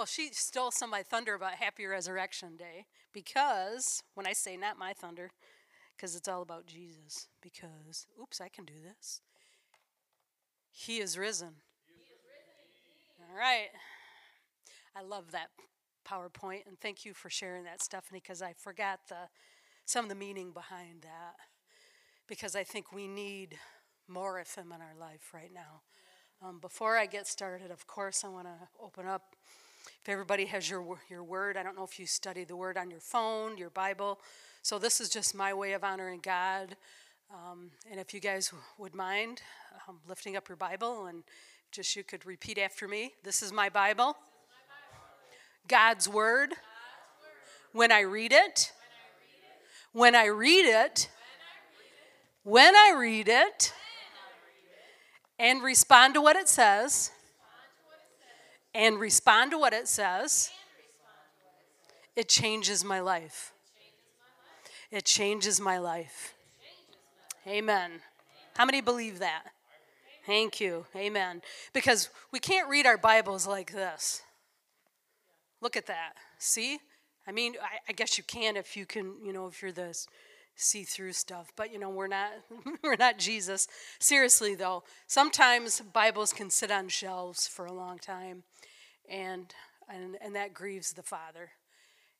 Well, she stole some of my thunder about Happy Resurrection Day because when I say not my thunder, because it's all about Jesus. Because, oops, I can do this. He is risen. He is risen. All right. I love that PowerPoint, and thank you for sharing that, Stephanie, because I forgot the some of the meaning behind that. Because I think we need more of Him in our life right now. Um, before I get started, of course, I want to open up if everybody has your, your word, I don't know if you study the word on your phone, your Bible. So this is just my way of honoring God. Um, and if you guys would mind um, lifting up your Bible and just you could repeat after me this is my Bible. God's word. When I read it, when I read it, when I read it, and respond to what it says and respond to what it says, it changes my life. It changes my life. Amen. How many believe that? Thank you. Amen. Because we can't read our Bibles like this. Look at that. See? I mean, I, I guess you can if you can, you know, if you're this see-through stuff but you know we're not we're not jesus seriously though sometimes bibles can sit on shelves for a long time and and and that grieves the father.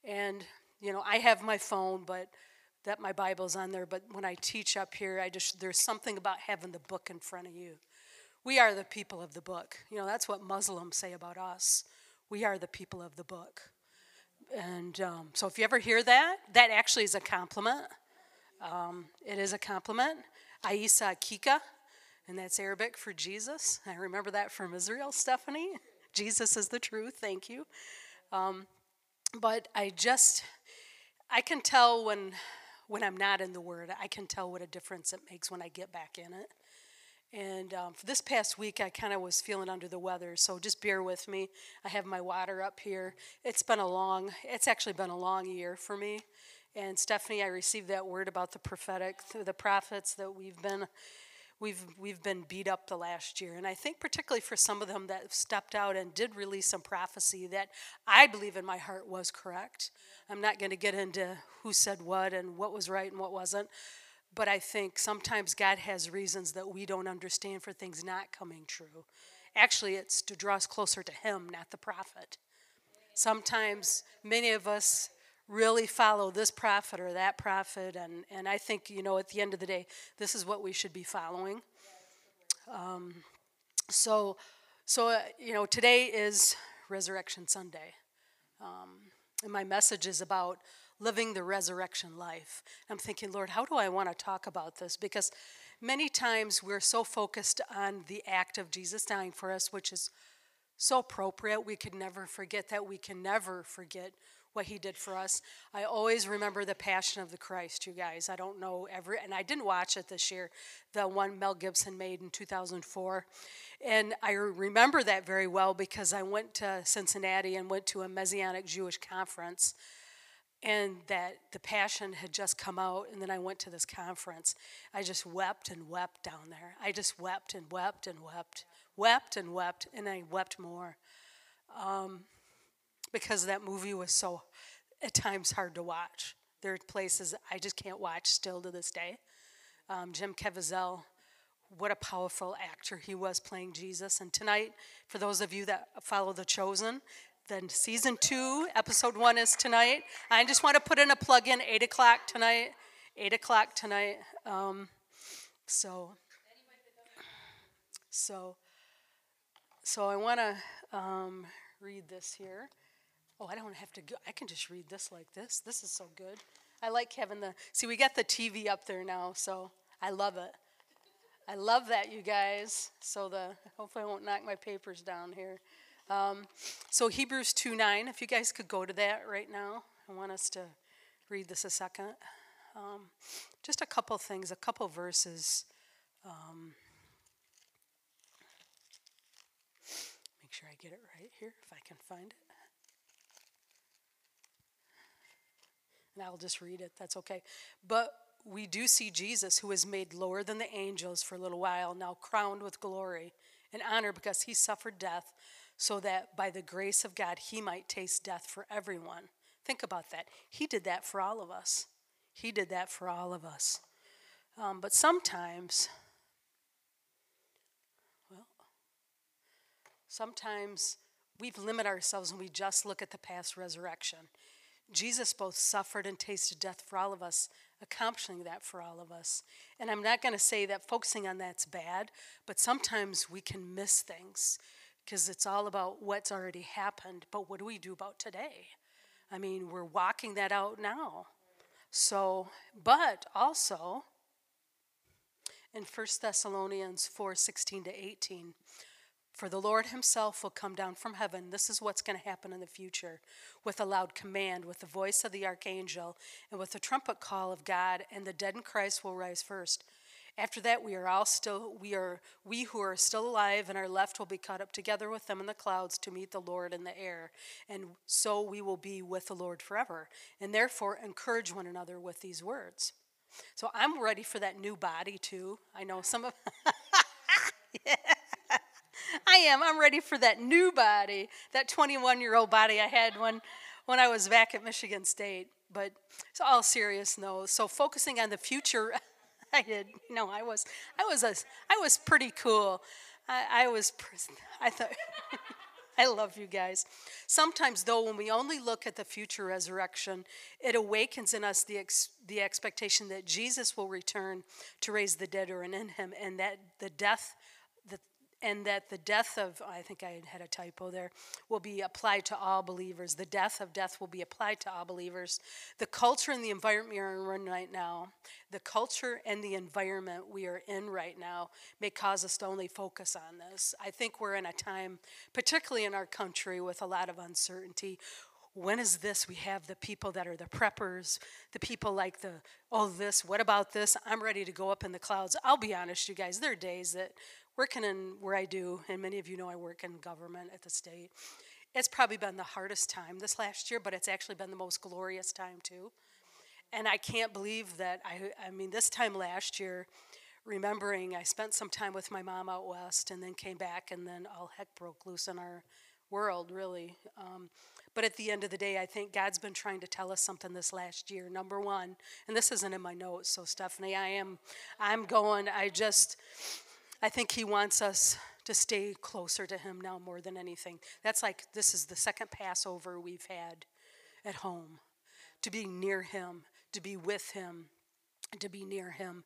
And you know i have my phone but that my bible's on there but when i teach up here i just there's something about having the book in front of you. We are the people of the book. You know that's what muslims say about us. We are the people of the book. And um, so if you ever hear that that actually is a compliment. Um, it is a compliment. Aisa kika and that's arabic for jesus. I remember that from israel stephanie Jesus is the truth. Thank you. Um, but I just, I can tell when, when I'm not in the Word, I can tell what a difference it makes when I get back in it. And um, for this past week, I kind of was feeling under the weather, so just bear with me. I have my water up here. It's been a long, it's actually been a long year for me. And Stephanie, I received that word about the prophetic, the prophets that we've been we've we've been beat up the last year. And i think particularly for some of them that stepped out and did release some prophecy that i believe in my heart was correct. I'm not going to get into who said what and what was right and what wasn't but i think sometimes god has reasons that we don't understand for things not coming true. Actually it's to draw us closer to him not the prophet. Sometimes many of us really follow this prophet or that prophet. And, and I think, you know, at the end of the day, this is what we should be following. Um, so, so uh, you know, today is Resurrection Sunday. Um, and my message is about living the resurrection life. I'm thinking, Lord, how do I want to talk about this? Because many times we're so focused on the act of Jesus dying for us, which is so appropriate. We could never forget that. We can never forget what he did for us. I always remember the Passion of the Christ, you guys. I don't know every, and I didn't watch it this year, the one Mel Gibson made in 2004. And I remember that very well because I went to Cincinnati and went to a Messianic Jewish conference. And that the Passion had just come out, and then I went to this conference. I just wept and wept down there. I just wept and wept and wept, wept and wept, and I wept more. Um, because that movie was so, at times, hard to watch. There are places I just can't watch still to this day. Um, Jim Caviezel, what a powerful actor he was playing Jesus. And tonight, for those of you that follow The Chosen, then season two, episode one is tonight. I just want to put in a plug in, 8 o'clock tonight. 8 o'clock tonight. Um, so, so, so I want to um, read this here. Oh, I don't have to go. I can just read this like this. This is so good. I like having the, see, we got the TV up there now, so I love it. I love that, you guys. So the, hopefully I won't knock my papers down here. Um, so Hebrews 2 9, if you guys could go to that right now. I want us to read this a second. Um, just a couple things, a couple verses. Um, make sure I get it right here, if I can find it. And I'll just read it, that's okay. But we do see Jesus, who was made lower than the angels for a little while, now crowned with glory and honor because he suffered death, so that by the grace of God he might taste death for everyone. Think about that. He did that for all of us. He did that for all of us. Um, but sometimes, well, sometimes we limit ourselves and we just look at the past resurrection. Jesus both suffered and tasted death for all of us, accomplishing that for all of us. And I'm not going to say that focusing on that's bad, but sometimes we can miss things because it's all about what's already happened. But what do we do about today? I mean, we're walking that out now. So, but also in 1 Thessalonians 4 16 to 18, for the Lord himself will come down from heaven. This is what's going to happen in the future with a loud command, with the voice of the archangel, and with the trumpet call of God, and the dead in Christ will rise first. After that, we are all still, we are, we who are still alive and are left will be caught up together with them in the clouds to meet the Lord in the air. And so we will be with the Lord forever. And therefore, encourage one another with these words. So I'm ready for that new body too. I know some of. I am. I'm ready for that new body, that 21 year old body I had when, when I was back at Michigan State. But it's all serious, no. So focusing on the future, I did. Know, I was, I was, a, I was pretty cool. I, I was, I thought. I love you guys. Sometimes, though, when we only look at the future resurrection, it awakens in us the, ex- the expectation that Jesus will return to raise the dead or in him, and that the death and that the death of, I think I had a typo there, will be applied to all believers. The death of death will be applied to all believers. The culture and the environment we are in right now, the culture and the environment we are in right now may cause us to only focus on this. I think we're in a time, particularly in our country, with a lot of uncertainty when is this? We have the people that are the preppers, the people like the, oh, this, what about this? I'm ready to go up in the clouds. I'll be honest, you guys, there are days that working in where I do, and many of you know I work in government at the state, it's probably been the hardest time this last year, but it's actually been the most glorious time too. And I can't believe that I, I mean, this time last year, remembering I spent some time with my mom out west and then came back, and then all heck broke loose in our world, really. Um, but at the end of the day, I think God's been trying to tell us something this last year. Number one, and this isn't in my notes, so Stephanie, I am, I'm going. I just, I think He wants us to stay closer to Him now more than anything. That's like this is the second Passover we've had at home to be near Him, to be with Him, to be near Him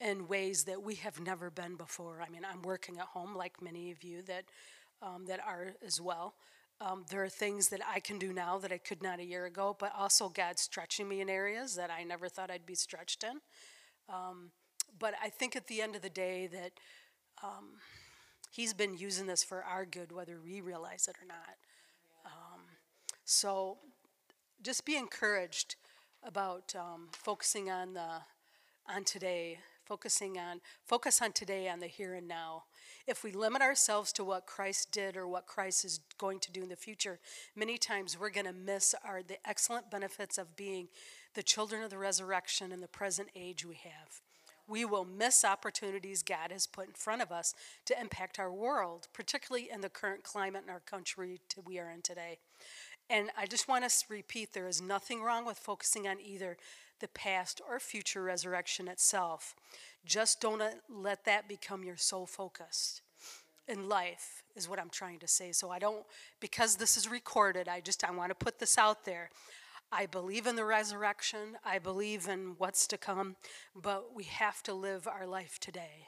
in ways that we have never been before. I mean, I'm working at home like many of you that um, that are as well. Um, there are things that I can do now that I could not a year ago, but also God's stretching me in areas that I never thought I'd be stretched in. Um, but I think at the end of the day that um, he's been using this for our good, whether we realize it or not. Um, so just be encouraged about um, focusing on the on today, focusing on focus on today, on the here and now. If we limit ourselves to what Christ did or what Christ is going to do in the future, many times we're going to miss our the excellent benefits of being the children of the resurrection in the present age we have we will miss opportunities God has put in front of us to impact our world, particularly in the current climate in our country we are in today. And I just want to repeat there is nothing wrong with focusing on either the past or future resurrection itself. Just don't uh, let that become your sole focus in life is what I'm trying to say. So I don't because this is recorded, I just I want to put this out there. I believe in the resurrection. I believe in what's to come, but we have to live our life today.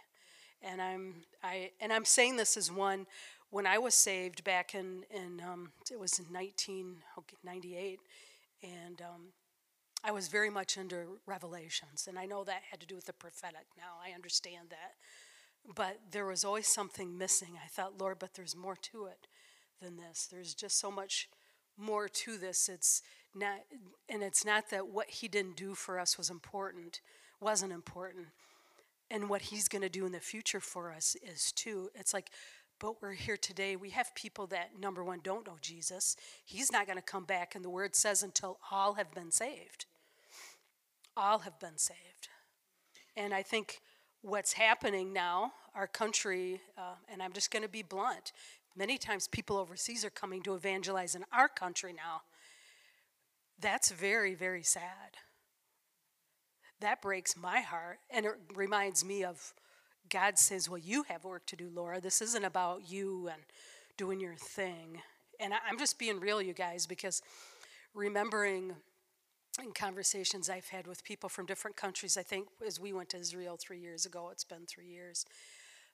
And I'm I and I'm saying this as one when I was saved back in in um, it was in 1998, and um, I was very much into revelations, and I know that had to do with the prophetic. Now I understand that, but there was always something missing. I thought, Lord, but there's more to it than this. There's just so much more to this. It's not, and it's not that what he didn't do for us was important, wasn't important, and what he's going to do in the future for us is too. It's like, but we're here today. We have people that number one don't know Jesus. He's not going to come back, and the word says until all have been saved. All have been saved, and I think what's happening now, our country, uh, and I'm just going to be blunt. Many times people overseas are coming to evangelize in our country now. That's very, very sad. That breaks my heart. And it reminds me of God says, Well, you have work to do, Laura. This isn't about you and doing your thing. And I'm just being real, you guys, because remembering in conversations I've had with people from different countries, I think as we went to Israel three years ago, it's been three years.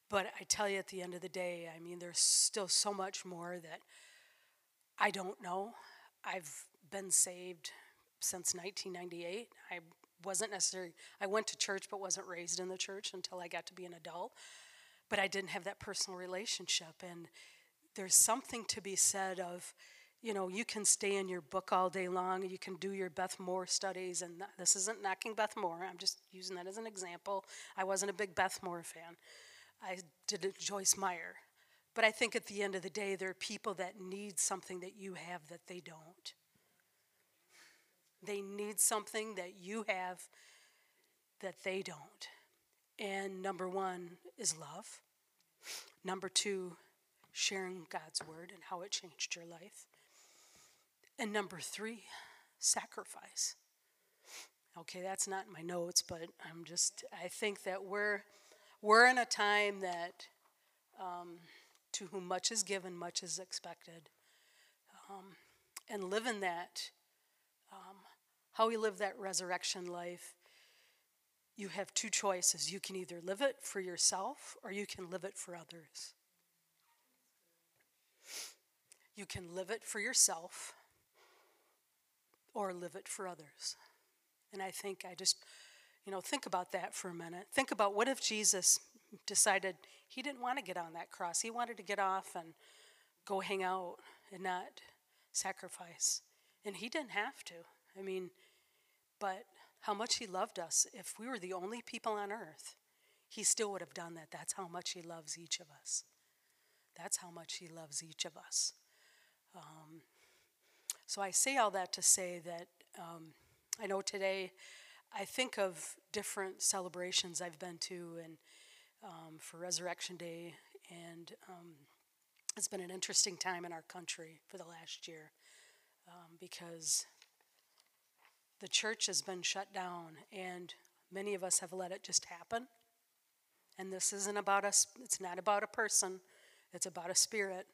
But I tell you, at the end of the day, I mean, there's still so much more that I don't know. I've been saved since 1998. I wasn't necessarily, I went to church but wasn't raised in the church until I got to be an adult. But I didn't have that personal relationship. And there's something to be said of, you know, you can stay in your book all day long you can do your Beth Moore studies. And this isn't knocking Beth Moore, I'm just using that as an example. I wasn't a big Beth Moore fan. I did Joyce Meyer. But I think at the end of the day, there are people that need something that you have that they don't. They need something that you have that they don't. And number one is love. Number two, sharing God's word and how it changed your life. And number three, sacrifice. Okay, that's not in my notes, but I'm just, I think that we're, we're in a time that um, to whom much is given, much is expected. Um, and living that, um, how we live that resurrection life, you have two choices. You can either live it for yourself or you can live it for others. You can live it for yourself or live it for others. And I think I just, you know, think about that for a minute. Think about what if Jesus decided he didn't want to get on that cross. He wanted to get off and go hang out and not sacrifice. And he didn't have to. I mean, but how much he loved us. If we were the only people on earth, he still would have done that. That's how much he loves each of us. That's how much he loves each of us. Um, so I say all that to say that um, I know today I think of different celebrations I've been to and um, for Resurrection Day, and um, it's been an interesting time in our country for the last year um, because the church has been shut down, and many of us have let it just happen. And this isn't about us, it's not about a person, it's about a spirit.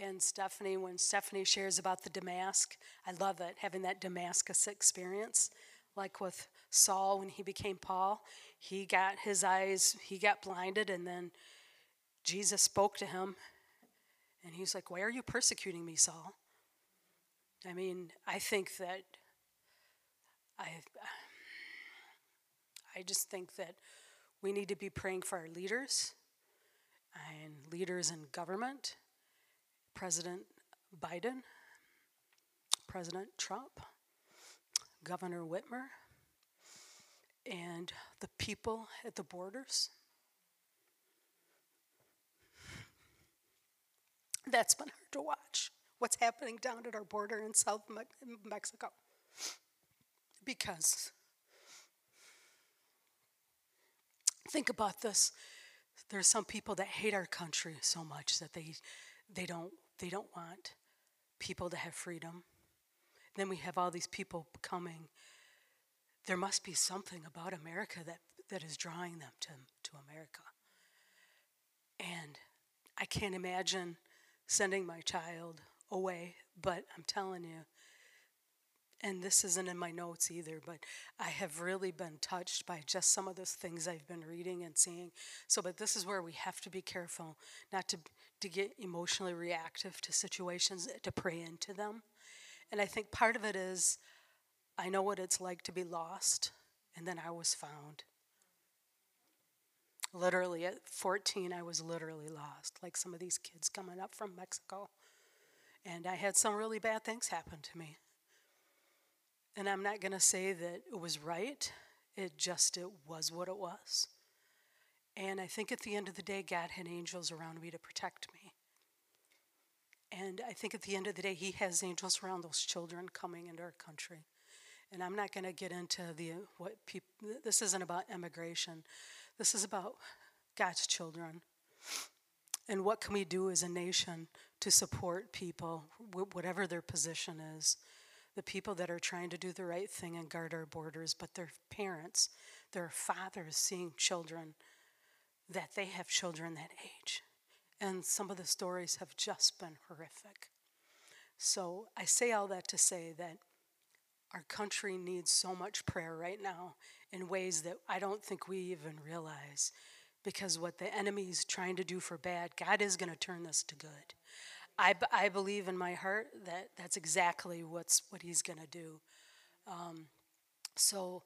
And Stephanie, when Stephanie shares about the Damascus, I love it, having that Damascus experience. Like with Saul when he became Paul, he got his eyes, he got blinded, and then Jesus spoke to him, and he's like, Why are you persecuting me, Saul? I mean, I think that I, I just think that we need to be praying for our leaders and leaders in government, President Biden, President Trump, Governor Whitmer, and the people at the borders. That's been hard to watch. What's happening down at our border in South Me- Mexico because think about this. There's some people that hate our country so much that they they don't they don't want people to have freedom. Then we have all these people coming. There must be something about america that that is drawing them to to america. And i can't imagine sending my child away but i'm telling you and this isn't in my notes either, but I have really been touched by just some of those things I've been reading and seeing. So, but this is where we have to be careful not to, to get emotionally reactive to situations, to pray into them. And I think part of it is I know what it's like to be lost, and then I was found. Literally, at 14, I was literally lost, like some of these kids coming up from Mexico. And I had some really bad things happen to me. And I'm not going to say that it was right. It just it was what it was. And I think at the end of the day God had angels around me to protect me. And I think at the end of the day he has angels around those children coming into our country. And I'm not going to get into the what people this isn't about immigration. This is about God's children. And what can we do as a nation to support people, whatever their position is? The people that are trying to do the right thing and guard our borders, but their parents, their fathers seeing children, that they have children that age. And some of the stories have just been horrific. So I say all that to say that our country needs so much prayer right now in ways that I don't think we even realize because what the enemy is trying to do for bad, God is going to turn this to good. I, I believe in my heart that that's exactly what's what he's going to do. Um, so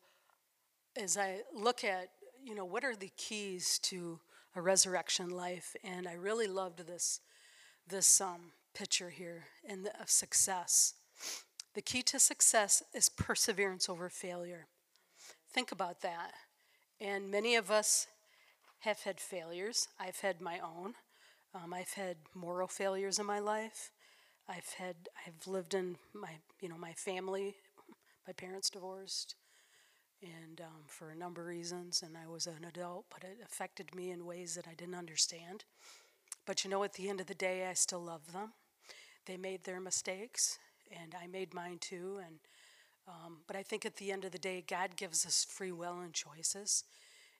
as I look at, you know, what are the keys to a resurrection life? And I really loved this this um, picture here in the, of success. The key to success is perseverance over failure. Think about that. And many of us have had failures. I've had my own. Um, I've had moral failures in my life. I've had I've lived in my you know my family. My parents divorced, and um, for a number of reasons. And I was an adult, but it affected me in ways that I didn't understand. But you know, at the end of the day, I still love them. They made their mistakes, and I made mine too. And um, but I think at the end of the day, God gives us free will and choices.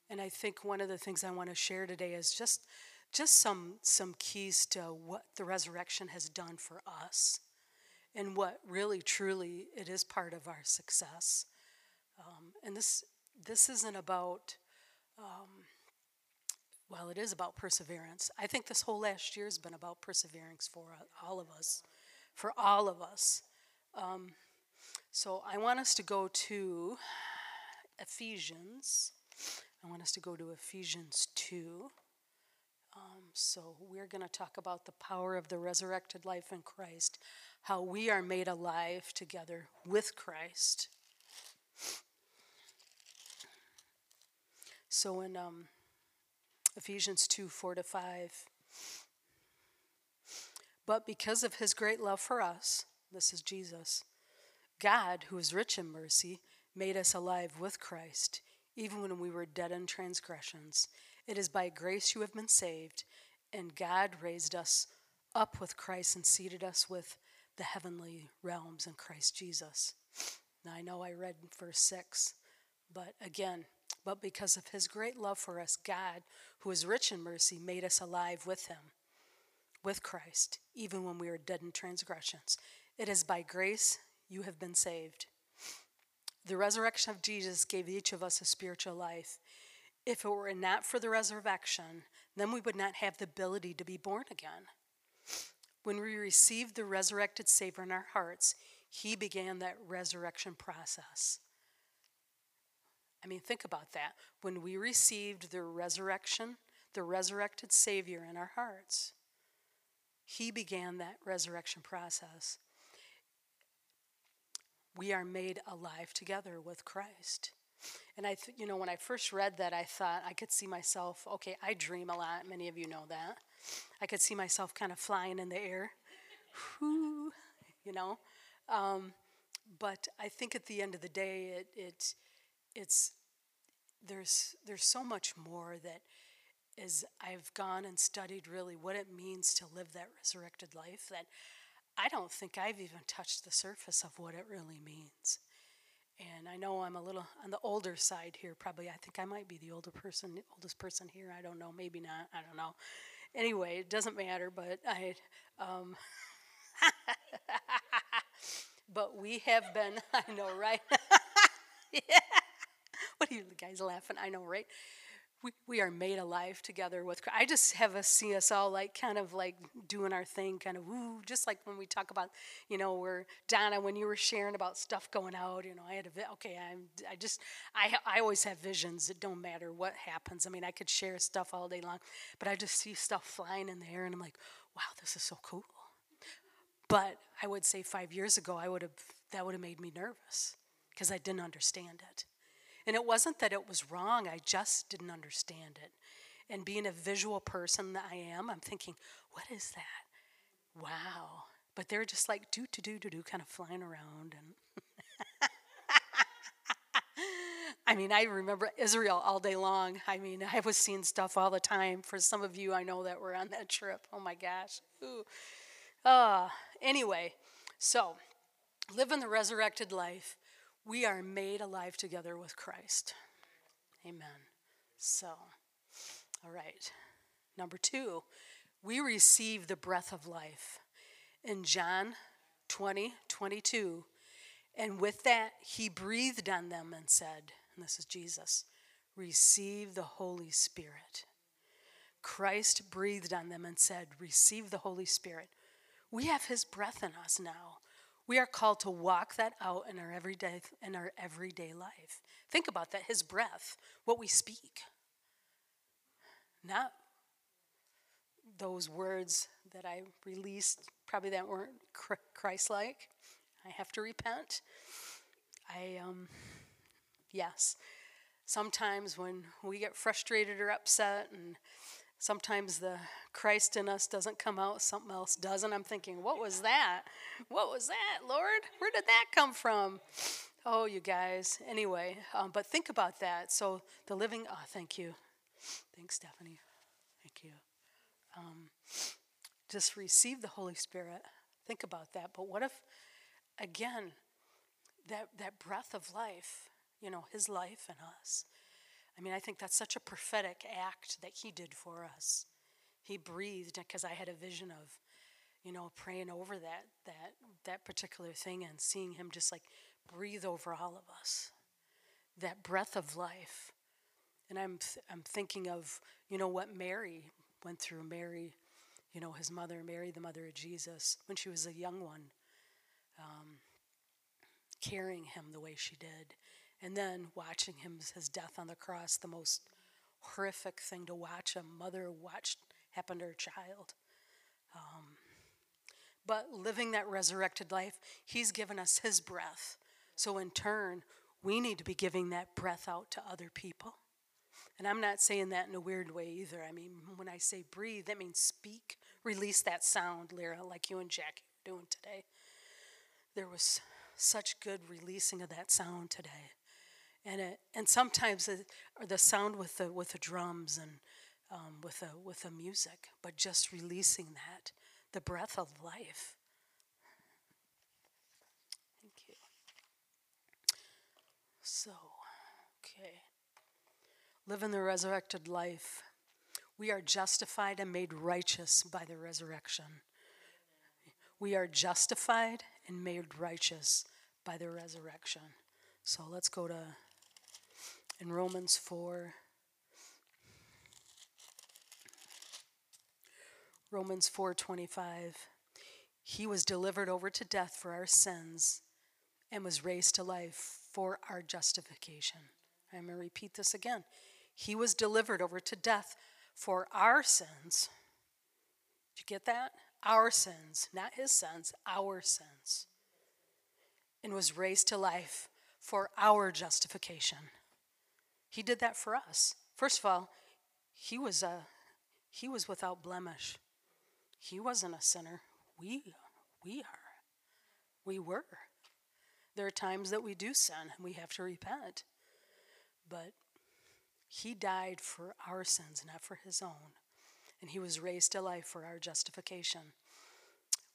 And I think one of the things I want to share today is just just some some keys to what the resurrection has done for us and what really truly it is part of our success. Um, and this this isn't about um, well, it is about perseverance. I think this whole last year has been about perseverance for all of us, for all of us. Um, so I want us to go to Ephesians I want us to go to Ephesians 2. Um, so, we're going to talk about the power of the resurrected life in Christ, how we are made alive together with Christ. So, in um, Ephesians 2 4 to 5, but because of his great love for us, this is Jesus, God, who is rich in mercy, made us alive with Christ even when we were dead in transgressions. It is by grace you have been saved, and God raised us up with Christ and seated us with the heavenly realms in Christ Jesus. Now, I know I read verse 6, but again, but because of his great love for us, God, who is rich in mercy, made us alive with him, with Christ, even when we were dead in transgressions. It is by grace you have been saved. The resurrection of Jesus gave each of us a spiritual life. If it were not for the resurrection, then we would not have the ability to be born again. When we received the resurrected Savior in our hearts, He began that resurrection process. I mean, think about that. When we received the resurrection, the resurrected Savior in our hearts, He began that resurrection process we are made alive together with Christ. And I, th- you know, when I first read that, I thought I could see myself. Okay, I dream a lot. Many of you know that. I could see myself kind of flying in the air, Whoo, you know. Um, but I think at the end of the day, it, it it's there's there's so much more that as I've gone and studied really what it means to live that resurrected life that I don't think I've even touched the surface of what it really means. And I know I'm a little on the older side here, probably. I think I might be the older person, the oldest person here. I don't know, maybe not. I don't know. Anyway, it doesn't matter, but I. Um, but we have been, I know, right? yeah. What are you guys laughing? I know, right? We, we are made alive together with Christ. I just have us see us all like kind of like doing our thing, kind of woo, just like when we talk about, you know, where Donna, when you were sharing about stuff going out, you know, I had a, okay, I'm, I just, I, I always have visions. It don't matter what happens. I mean, I could share stuff all day long, but I just see stuff flying in the air and I'm like, wow, this is so cool. But I would say five years ago, I would have that would have made me nervous because I didn't understand it. And it wasn't that it was wrong, I just didn't understand it. And being a visual person that I am, I'm thinking, what is that? Wow. But they're just like do to do to do kind of flying around and I mean, I remember Israel all day long. I mean, I was seeing stuff all the time. For some of you, I know that were on that trip. Oh my gosh. Ooh. Uh, anyway, so living the resurrected life, we are made alive together with Christ. Amen. So, all right. Number two, we receive the breath of life. In John 20, 22, and with that, he breathed on them and said, and this is Jesus, receive the Holy Spirit. Christ breathed on them and said, Receive the Holy Spirit. We have his breath in us now. We are called to walk that out in our everyday in our everyday life. Think about that, his breath, what we speak. Not those words that I released, probably that weren't Christ like. I have to repent. I, um, yes. Sometimes when we get frustrated or upset, and sometimes the Christ in us doesn't come out, something else does, and I'm thinking, what was that? What was that, Lord? Where did that come from? Oh, you guys. Anyway, um, but think about that. So the living, oh, thank you. Thanks, Stephanie. Thank you. Um, just receive the Holy Spirit. Think about that. But what if again, that, that breath of life, you know, his life in us. I mean, I think that's such a prophetic act that he did for us. He breathed because I had a vision of, you know, praying over that that that particular thing and seeing him just like breathe over all of us. That breath of life. And I'm th- I'm thinking of, you know, what Mary went through. Mary, you know, his mother, Mary, the mother of Jesus, when she was a young one um, carrying him the way she did, and then watching him his death on the cross, the most horrific thing to watch a mother watch happen to her child. Um, but living that resurrected life, he's given us his breath. So in turn, we need to be giving that breath out to other people. And I'm not saying that in a weird way either. I mean, when I say breathe, that means speak, release that sound, Lyra, like you and Jackie are doing today there was such good releasing of that sound today. And, it, and sometimes or the sound with the, with the drums and um, with, the, with the music, but just releasing that, the breath of life. Thank you. So, okay. Living the resurrected life. We are justified and made righteous by the resurrection. We are justified and made righteous by the resurrection. So let's go to in Romans 4. Romans 4:25 He was delivered over to death for our sins and was raised to life for our justification. I'm going to repeat this again. He was delivered over to death for our sins. Did you get that? our sins, not his sins, our sins, and was raised to life for our justification. He did that for us. First of all, he was a he was without blemish. He wasn't a sinner. We we are. We were. There are times that we do sin and we have to repent. But he died for our sins, not for his own and he was raised to life for our justification.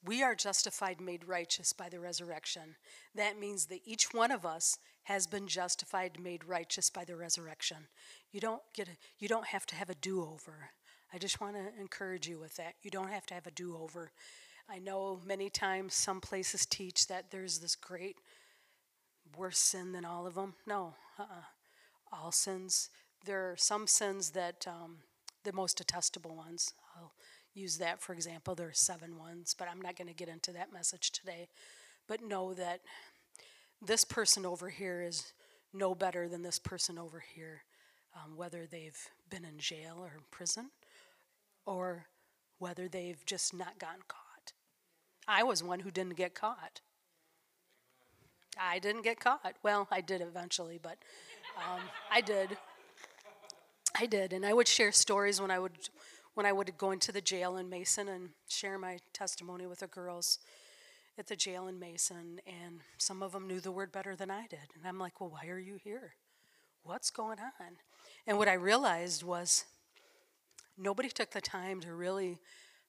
We are justified, made righteous by the resurrection. That means that each one of us has been justified, made righteous by the resurrection. You don't get a, you don't have to have a do-over. I just want to encourage you with that. You don't have to have a do-over. I know many times some places teach that there's this great worse sin than all of them. No, uh-uh. all sins. There are some sins that um, the most detestable ones. I'll use that for example. There are seven ones, but I'm not going to get into that message today. But know that this person over here is no better than this person over here, um, whether they've been in jail or in prison, or whether they've just not gotten caught. I was one who didn't get caught. I didn't get caught. Well, I did eventually, but um, I did. I did, and I would share stories when I would when I would go into the jail in Mason and share my testimony with the girls at the jail in Mason, and some of them knew the word better than I did. And I'm like, well, why are you here? What's going on? And what I realized was nobody took the time to really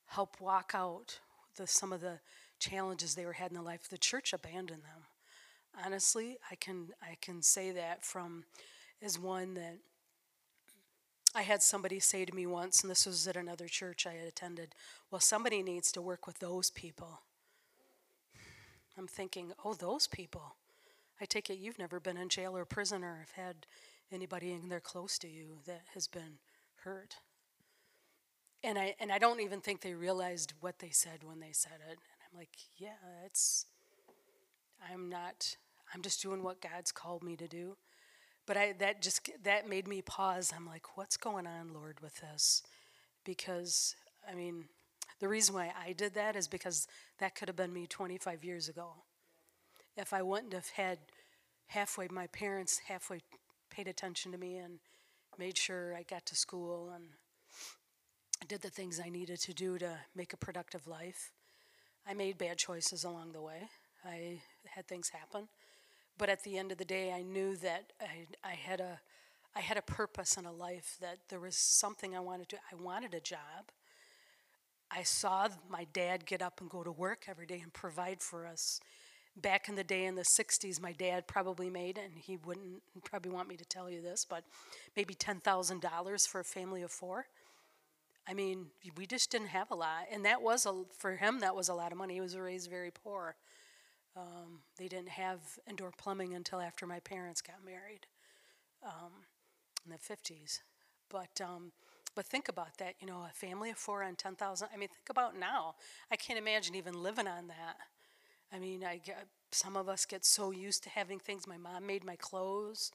help walk out the, some of the challenges they were had in their life. The church abandoned them. Honestly, I can I can say that from as one that I had somebody say to me once, and this was at another church I had attended, well, somebody needs to work with those people. I'm thinking, oh, those people. I take it you've never been in jail or prison or have had anybody in there close to you that has been hurt. And I and I don't even think they realized what they said when they said it. And I'm like, yeah, it's I'm not I'm just doing what God's called me to do. But I that just that made me pause. I'm like, what's going on, Lord, with this? Because I mean, the reason why I did that is because that could have been me 25 years ago. If I wouldn't have had halfway, my parents halfway paid attention to me and made sure I got to school and did the things I needed to do to make a productive life. I made bad choices along the way. I had things happen. But at the end of the day, I knew that I, I had a I had a purpose in a life that there was something I wanted to I wanted a job. I saw my dad get up and go to work every day and provide for us. Back in the day in the 60s, my dad probably made, and he wouldn't probably want me to tell you this, but maybe $10,000 for a family of four. I mean, we just didn't have a lot. And that was, a, for him, that was a lot of money. He was raised very poor. Um, they didn't have indoor plumbing until after my parents got married um, in the 50s. But um, but think about that, you know, a family of four on 10,000. I mean, think about now. I can't imagine even living on that. I mean, I get, some of us get so used to having things. My mom made my clothes.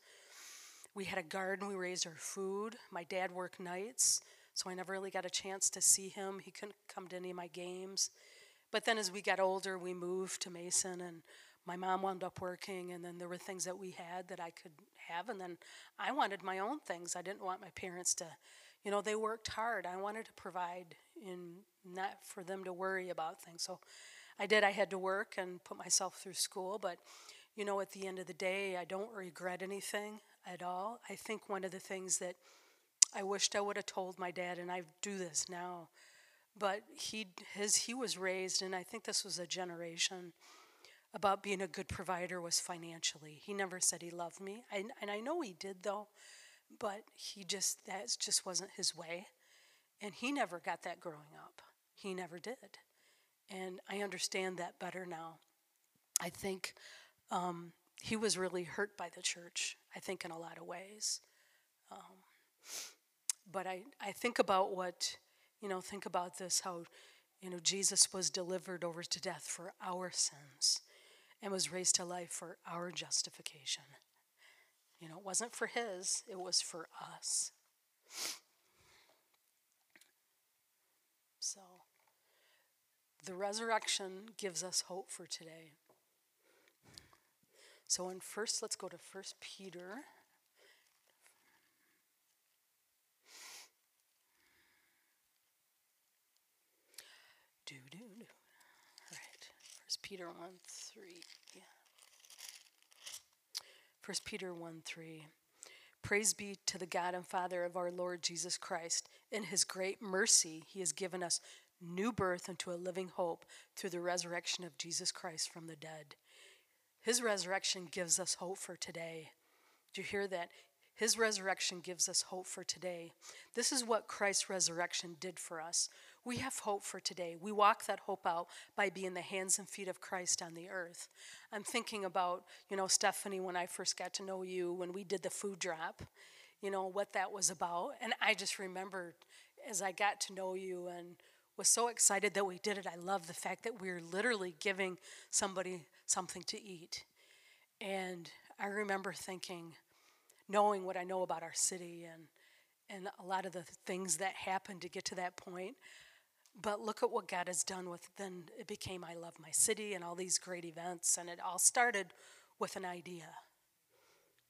We had a garden. We raised our food. My dad worked nights, so I never really got a chance to see him. He couldn't come to any of my games. But then as we got older, we moved to Mason, and my mom wound up working, and then there were things that we had that I could have, and then I wanted my own things. I didn't want my parents to you know, they worked hard. I wanted to provide and not for them to worry about things. So I did. I had to work and put myself through school, but you know, at the end of the day, I don't regret anything at all. I think one of the things that I wished I would have told my dad, and I do this now, but he his he was raised, and I think this was a generation about being a good provider was financially. He never said he loved me, I, and I know he did though but he just that just wasn't his way. And he never got that growing up. He never did. And i understand that better now. I think um, he was really hurt by the church i think in a lot of ways. Um, but I, I think about what you know think about this how you know jesus was delivered over to death for our sins and was raised to life for our justification you know, it wasn't for his, it was for us. So, the resurrection gives us hope for today. So, in first, let's go to First Peter. Do, do, do. All right. First Peter 1 3. 1 Peter 1 3. Praise be to the God and Father of our Lord Jesus Christ. In his great mercy, he has given us new birth into a living hope through the resurrection of Jesus Christ from the dead. His resurrection gives us hope for today. Do you hear that? His resurrection gives us hope for today. This is what Christ's resurrection did for us. We have hope for today. We walk that hope out by being the hands and feet of Christ on the earth. I'm thinking about, you know, Stephanie, when I first got to know you, when we did the food drop, you know, what that was about. And I just remembered as I got to know you and was so excited that we did it. I love the fact that we are literally giving somebody something to eat. And I remember thinking, knowing what I know about our city and and a lot of the things that happened to get to that point, but look at what God has done with then it became I Love My City and all these great events. And it all started with an idea,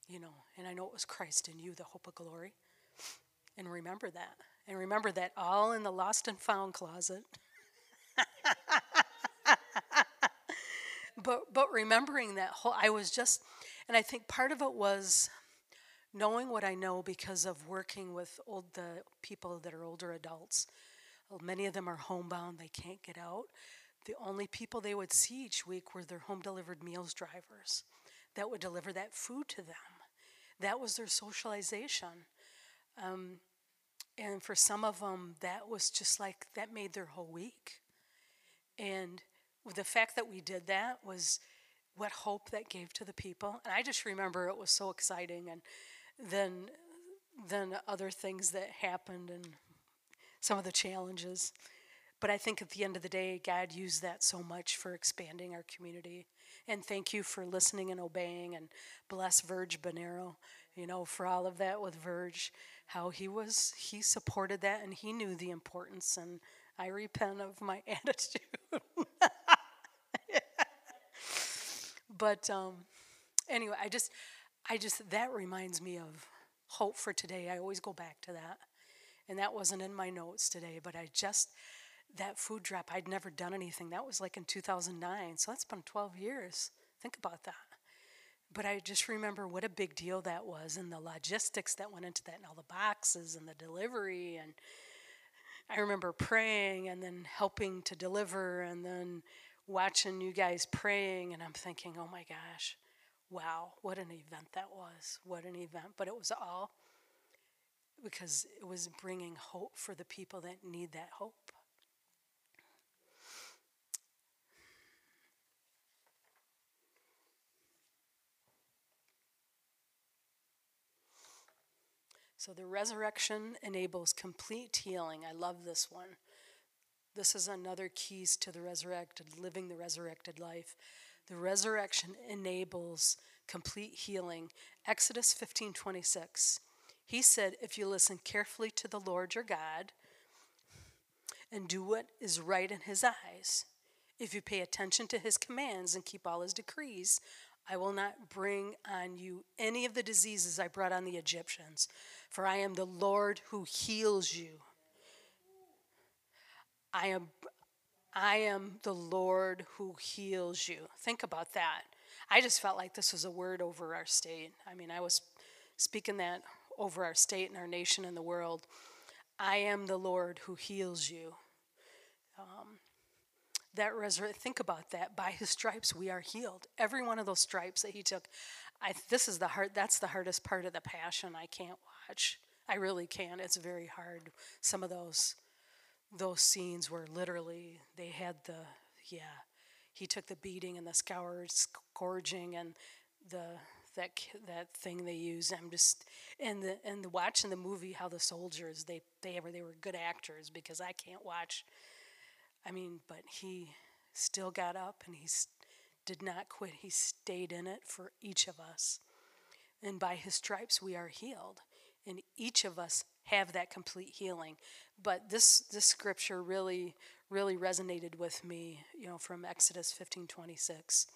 you know. And I know it was Christ in you, the hope of glory. And remember that. And remember that all in the lost and found closet. but but remembering that whole I was just and I think part of it was knowing what I know because of working with old the people that are older adults. Many of them are homebound, they can't get out. The only people they would see each week were their home delivered meals drivers that would deliver that food to them. That was their socialization. Um, and for some of them, that was just like, that made their whole week. And the fact that we did that was what hope that gave to the people. And I just remember it was so exciting. And then, then other things that happened and some of the challenges. But I think at the end of the day, God used that so much for expanding our community. And thank you for listening and obeying. And bless Virg Bernero, you know, for all of that with Virg, how he was, he supported that and he knew the importance. And I repent of my attitude. but um, anyway, I just, I just, that reminds me of hope for today. I always go back to that. And that wasn't in my notes today, but I just, that food drop, I'd never done anything. That was like in 2009. So that's been 12 years. Think about that. But I just remember what a big deal that was and the logistics that went into that and all the boxes and the delivery. And I remember praying and then helping to deliver and then watching you guys praying. And I'm thinking, oh my gosh, wow, what an event that was. What an event. But it was all because it was bringing hope for the people that need that hope. So the resurrection enables complete healing. I love this one. This is another keys to the resurrected, living the resurrected life. The resurrection enables complete healing. Exodus 15:26. He said, "If you listen carefully to the Lord your God and do what is right in his eyes, if you pay attention to his commands and keep all his decrees, I will not bring on you any of the diseases I brought on the Egyptians, for I am the Lord who heals you. I am I am the Lord who heals you. Think about that. I just felt like this was a word over our state. I mean, I was speaking that over our state and our nation and the world. I am the Lord who heals you. Um, that resurrect think about that by his stripes we are healed every one of those stripes that he took I, this is the hard that's the hardest part of the passion i can't watch i really can't it's very hard some of those those scenes were literally they had the yeah he took the beating and the scour scourging and the that that thing they use i'm just and the and the watching the movie how the soldiers they they were they were good actors because i can't watch I mean, but he still got up and he did not quit. He stayed in it for each of us. And by his stripes we are healed. And each of us have that complete healing. But this this scripture really really resonated with me, you know, from Exodus 15:26.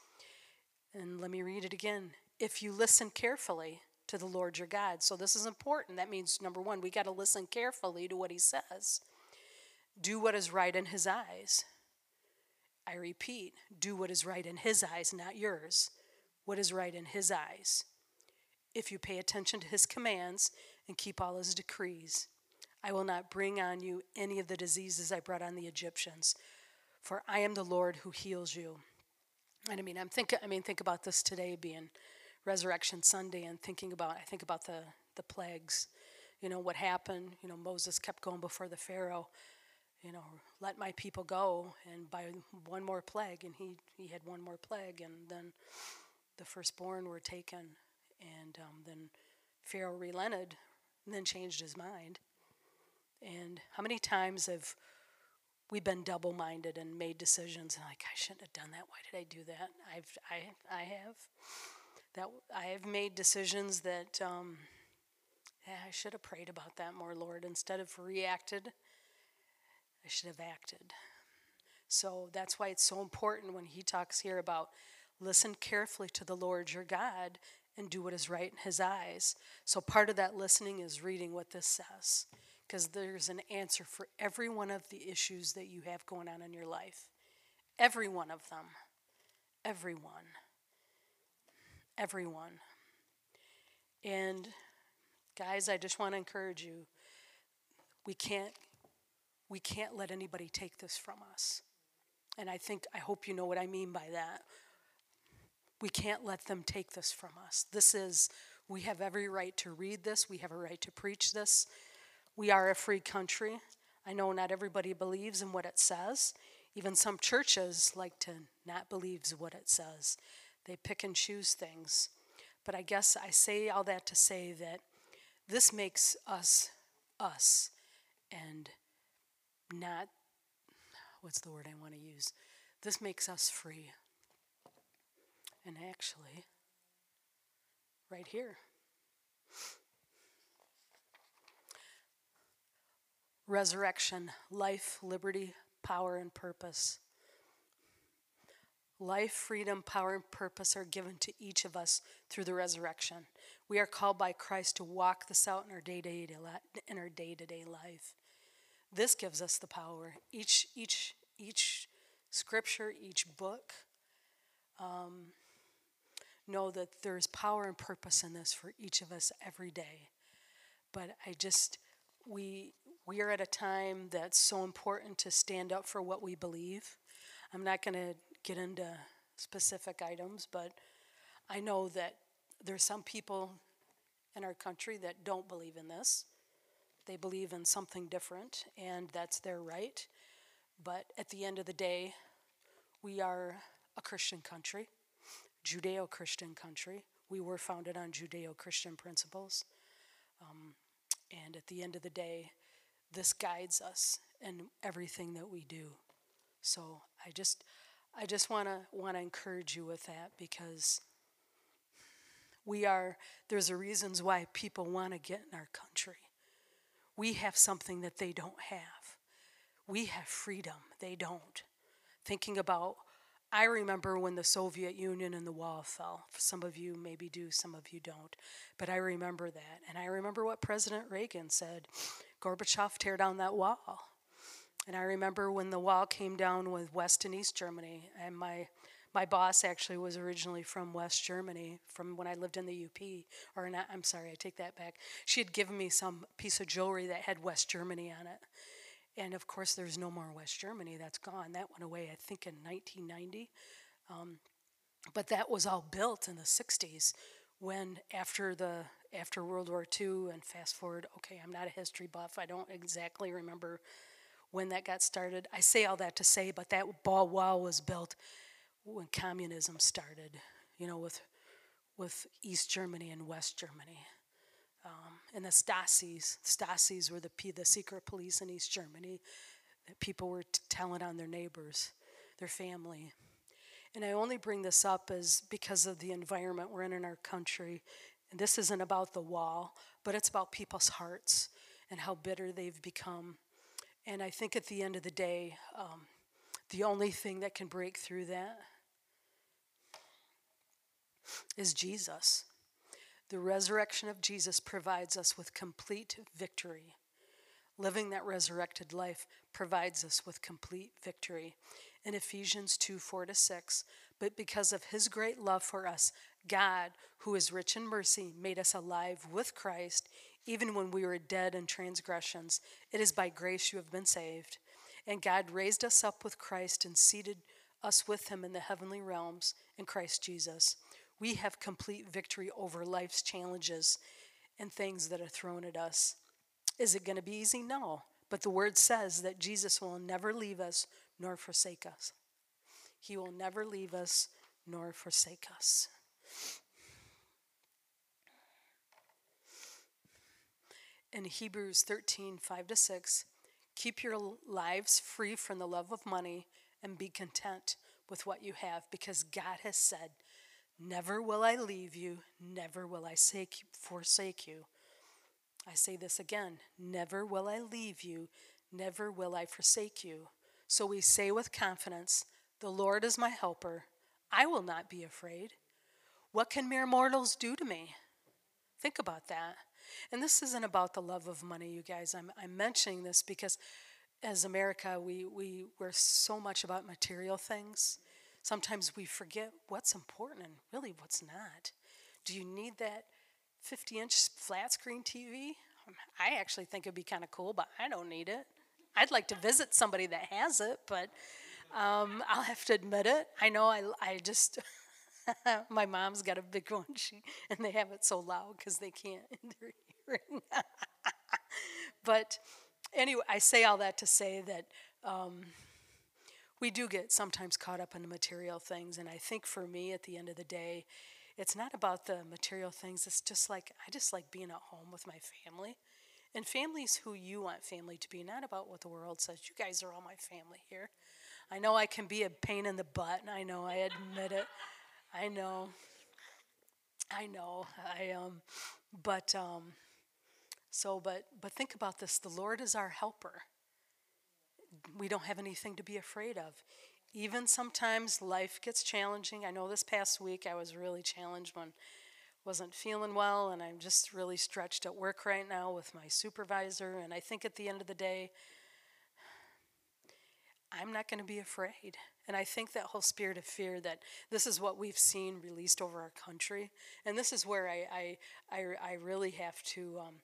And let me read it again. If you listen carefully to the Lord your God. So this is important. That means number 1, we got to listen carefully to what he says. Do what is right in his eyes. I repeat, do what is right in his eyes, not yours. What is right in his eyes. If you pay attention to his commands and keep all his decrees, I will not bring on you any of the diseases I brought on the Egyptians, for I am the Lord who heals you. And I mean, I'm thinking. I mean, think about this today being Resurrection Sunday, and thinking about. I think about the the plagues. You know what happened. You know Moses kept going before the Pharaoh, you know, let my people go, and by one more plague, and he, he had one more plague, and then the firstborn were taken, and um, then Pharaoh relented, and then changed his mind. And how many times have we been double-minded and made decisions and like I shouldn't have done that. Why did I do that? I've I I have that I have made decisions that um, I should have prayed about that more, Lord, instead of reacted I should have acted. So that's why it's so important when he talks here about listen carefully to the Lord your God and do what is right in his eyes. So part of that listening is reading what this says because there's an answer for every one of the issues that you have going on in your life. Every one of them. Everyone. Everyone. And guys, I just want to encourage you. We can't we can't let anybody take this from us. And I think I hope you know what I mean by that. We can't let them take this from us. This is we have every right to read this, we have a right to preach this. We are a free country. I know not everybody believes in what it says. Even some churches like to not believe what it says. They pick and choose things. But I guess I say all that to say that this makes us us and not what's the word I want to use? This makes us free. And actually, right here. Resurrection, life, liberty, power, and purpose. Life, freedom, power, and purpose are given to each of us through the resurrection. We are called by Christ to walk this out in our day to day in our day to day life. This gives us the power. Each each each scripture, each book. Um, know that there's power and purpose in this for each of us every day. But I just we we are at a time that's so important to stand up for what we believe. I'm not going to get into specific items, but I know that there's some people in our country that don't believe in this. They believe in something different, and that's their right. But at the end of the day, we are a Christian country, Judeo Christian country. We were founded on Judeo Christian principles. Um, and at the end of the day, this guides us in everything that we do. So I just I just want to want to encourage you with that because we are there's a reasons why people want to get in our country. We have something that they don't have. We have freedom, they don't. Thinking about I remember when the Soviet Union and the wall fell. Some of you maybe do, some of you don't. But I remember that. And I remember what President Reagan said Gorbachev, tear down that wall. And I remember when the wall came down with West and East Germany, and my my boss actually was originally from West Germany, from when I lived in the UP. Or not, I'm sorry, I take that back. She had given me some piece of jewelry that had West Germany on it. And of course, there's no more West Germany. That's gone. That went away, I think, in 1990. Um, but that was all built in the 60s when after the after World War II and fast forward, okay, I'm not a history buff. I don't exactly remember when that got started. I say all that to say, but that ball wall was built when communism started, you know, with with East Germany and West Germany. Um, and the Stasis, Stasis were the the secret police in East Germany that people were t- telling on their neighbors, their family. And I only bring this up as because of the environment we're in in our country. And this isn't about the wall, but it's about people's hearts and how bitter they've become. And I think at the end of the day, um, the only thing that can break through that is Jesus. The resurrection of Jesus provides us with complete victory. Living that resurrected life provides us with complete victory. In Ephesians 2 4 to 6, but because of his great love for us, God, who is rich in mercy, made us alive with Christ, even when we were dead in transgressions. It is by grace you have been saved. And God raised us up with Christ and seated us with him in the heavenly realms in Christ Jesus. We have complete victory over life's challenges and things that are thrown at us. Is it going to be easy? No. But the word says that Jesus will never leave us nor forsake us. He will never leave us nor forsake us. In Hebrews 13, 5 to 6, keep your lives free from the love of money and be content with what you have because God has said, Never will I leave you, never will I forsake you. I say this again never will I leave you, Never will I forsake you. So we say with confidence, The Lord is my helper. I will not be afraid. What can mere mortals do to me? Think about that. And this isn't about the love of money, you guys. I'm, I'm mentioning this because as America, we, we, we're so much about material things. Sometimes we forget what's important and really what's not. Do you need that 50 inch flat screen TV? I actually think it'd be kind of cool, but I don't need it. I'd like to visit somebody that has it, but um, I'll have to admit it. I know I, I just, my mom's got a big one, she, and they have it so loud because they can't hearing. but anyway, I say all that to say that um, we do get sometimes caught up in the material things, and I think for me, at the end of the day, it's not about the material things. It's just like I just like being at home with my family. And family's who you want family to be, not about what the world says. You guys are all my family here. I know I can be a pain in the butt, and I know I admit it. I know. I know. I um but um so but but think about this. The Lord is our helper. We don't have anything to be afraid of. Even sometimes life gets challenging. I know this past week I was really challenged when wasn't feeling well and I'm just really stretched at work right now with my supervisor and I think at the end of the day I'm not going to be afraid. And I think that whole spirit of fear that this is what we've seen released over our country. And this is where I, I, I, I really have to um,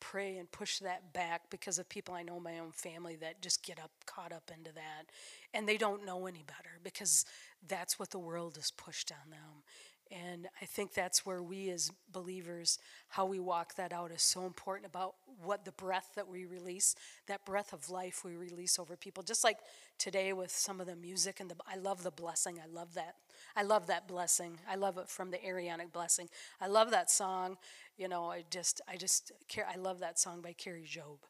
pray and push that back because of people I know in my own family that just get up caught up into that and they don't know any better because that's what the world has pushed on them and I think that's where we as believers, how we walk that out is so important about what the breath that we release, that breath of life we release over people. Just like today with some of the music and the I love the blessing. I love that. I love that blessing. I love it from the Aaronic blessing. I love that song. You know, I just I just care. I love that song by Kari Jobe.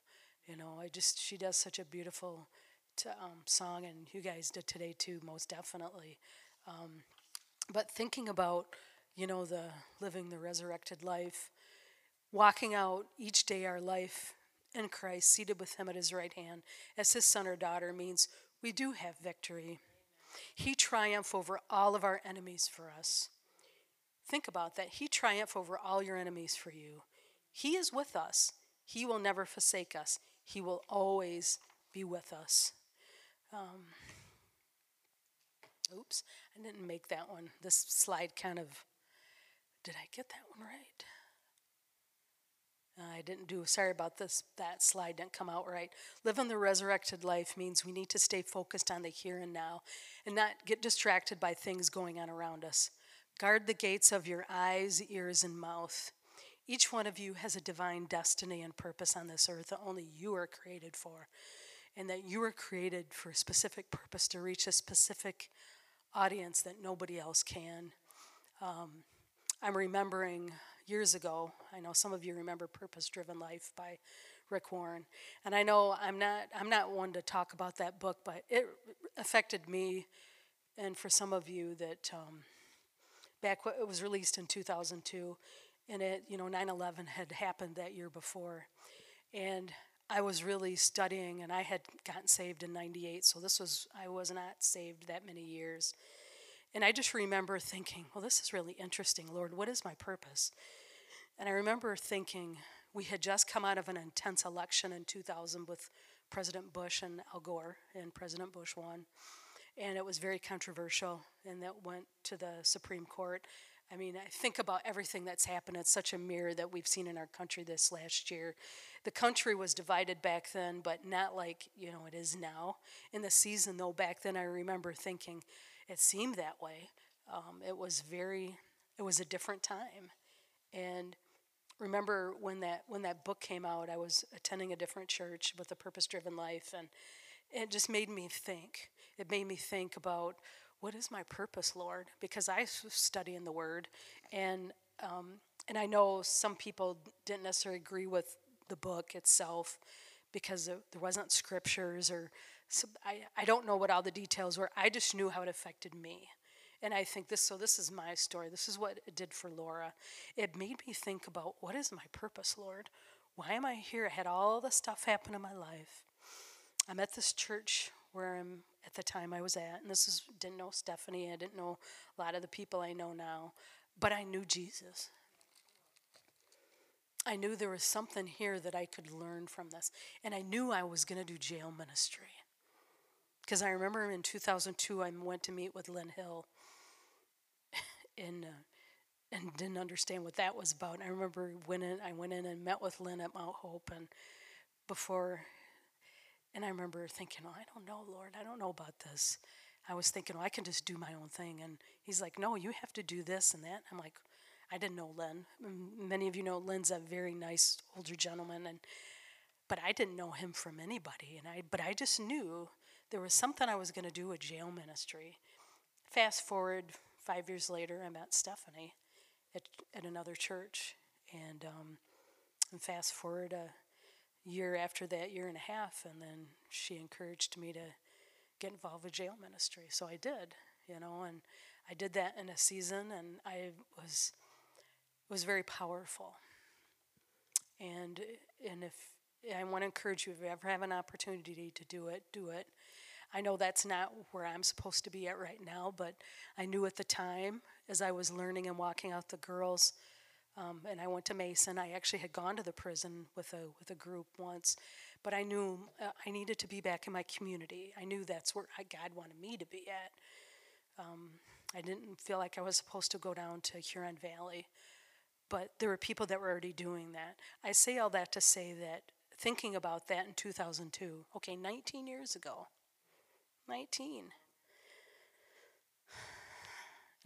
You know, I just she does such a beautiful t- um, song, and you guys did today too, most definitely. Um, but thinking about, you know, the living the resurrected life, walking out each day our life in Christ, seated with Him at His right hand, as His son or daughter means we do have victory. He triumphed over all of our enemies for us. Think about that. He triumphed over all your enemies for you. He is with us. He will never forsake us. He will always be with us. Um, oops, I didn't make that one. This slide kind of, did I get that one right? I didn't do, sorry about this, that slide didn't come out right. Living the resurrected life means we need to stay focused on the here and now and not get distracted by things going on around us. Guard the gates of your eyes, ears, and mouth. Each one of you has a divine destiny and purpose on this earth that only you are created for, and that you are created for a specific purpose to reach a specific audience that nobody else can. Um, I'm remembering years ago, I know some of you remember Purpose Driven Life by Rick Warren. And I know I'm not I'm not one to talk about that book, but it affected me and for some of you that um, back it was released in 2002 and it you know 9/11 had happened that year before. And I was really studying, and I had gotten saved in 98, so this was, I was not saved that many years. And I just remember thinking, well, this is really interesting, Lord, what is my purpose? And I remember thinking, we had just come out of an intense election in 2000 with President Bush and Al Gore, and President Bush won. And it was very controversial, and that went to the Supreme Court. I mean, I think about everything that's happened. It's such a mirror that we've seen in our country this last year. The country was divided back then, but not like, you know, it is now. In the season, though, back then, I remember thinking it seemed that way. Um, it was very, it was a different time. And remember when that when that book came out, I was attending a different church with a purpose-driven life, and it just made me think. It made me think about what is my purpose, Lord? Because I was studying the Word, and um, and I know some people didn't necessarily agree with the book itself because there wasn't scriptures or so I, I don't know what all the details were. I just knew how it affected me. And I think this, so this is my story. This is what it did for Laura. It made me think about what is my purpose, Lord? Why am I here? I had all the stuff happen in my life. I'm at this church where I'm at the time I was at, and this is didn't know Stephanie, I didn't know a lot of the people I know now, but I knew Jesus. I knew there was something here that I could learn from this, and I knew I was going to do jail ministry. Because I remember in 2002, I went to meet with Lynn Hill, and uh, and didn't understand what that was about. I remember when I went in and met with Lynn at Mount Hope, and before and I remember thinking, oh, I don't know, Lord, I don't know about this. I was thinking, well, I can just do my own thing. And he's like, no, you have to do this and that. I'm like, I didn't know Lynn. Many of you know Lynn's a very nice older gentleman, and but I didn't know him from anybody. And I, but I just knew there was something I was going to do with jail ministry. Fast forward five years later, I met Stephanie at at another church, and um, and fast forward a year after that year and a half, and then she encouraged me to get involved with jail ministry. So I did, you know, and I did that in a season, and I was was very powerful. And and if I want to encourage you, if you ever have an opportunity to do it, do it. I know that's not where I'm supposed to be at right now, but I knew at the time as I was learning and walking out the girls um, and I went to Mason. I actually had gone to the prison with a with a group once, but I knew uh, I needed to be back in my community. I knew that's where I, God wanted me to be at. Um, I didn't feel like I was supposed to go down to Huron Valley, but there were people that were already doing that. I say all that to say that thinking about that in 2002, okay, 19 years ago, 19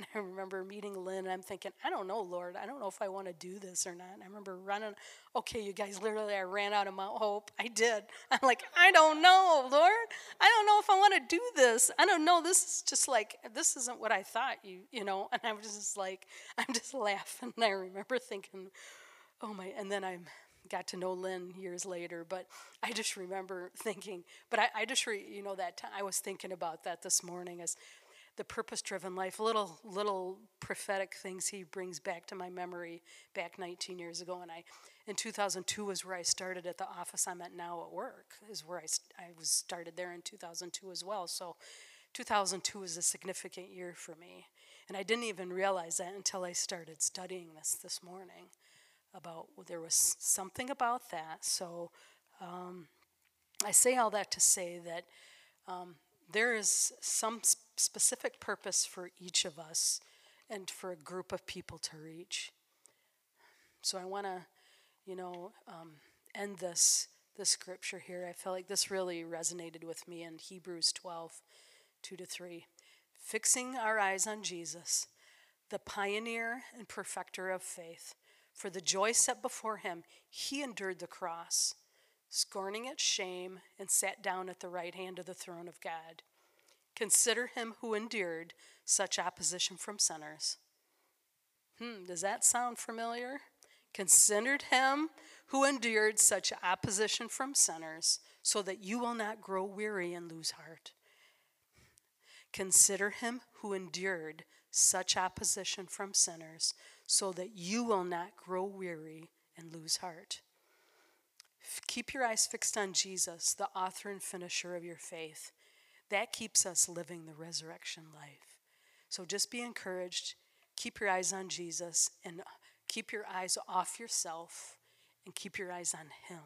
and I remember meeting Lynn, and I'm thinking, I don't know, Lord. I don't know if I want to do this or not. And I remember running, okay, you guys, literally, I ran out of Mount Hope. I did. I'm like, I don't know, Lord. I don't know if I want to do this. I don't know. This is just like, this isn't what I thought you, you know. And I was just like, I'm just laughing. And I remember thinking, oh my, and then I got to know Lynn years later, but I just remember thinking, but I, I just, re, you know, that time, I was thinking about that this morning as the purpose driven life, little little prophetic things he brings back to my memory back 19 years ago. And I, in 2002 was where I started at the office I'm at now at work, is where I, I was started there in 2002 as well. So 2002 was a significant year for me. And I didn't even realize that until I started studying this this morning about well, there was something about that. So um, I say all that to say that um, there is some specific purpose for each of us and for a group of people to reach. So I want to, you know, um, end this this scripture here. I felt like this really resonated with me in Hebrews 12, 2 to 3. Fixing our eyes on Jesus, the pioneer and perfecter of faith, for the joy set before him, he endured the cross, scorning its shame, and sat down at the right hand of the throne of God. Consider him who endured such opposition from sinners. Hmm, does that sound familiar? Considered him who endured such opposition from sinners, so that you will not grow weary and lose heart. Consider him who endured such opposition from sinners, so that you will not grow weary and lose heart. Keep your eyes fixed on Jesus, the author and finisher of your faith. That keeps us living the resurrection life. So just be encouraged. Keep your eyes on Jesus and uh, keep your eyes off yourself and keep your eyes on him.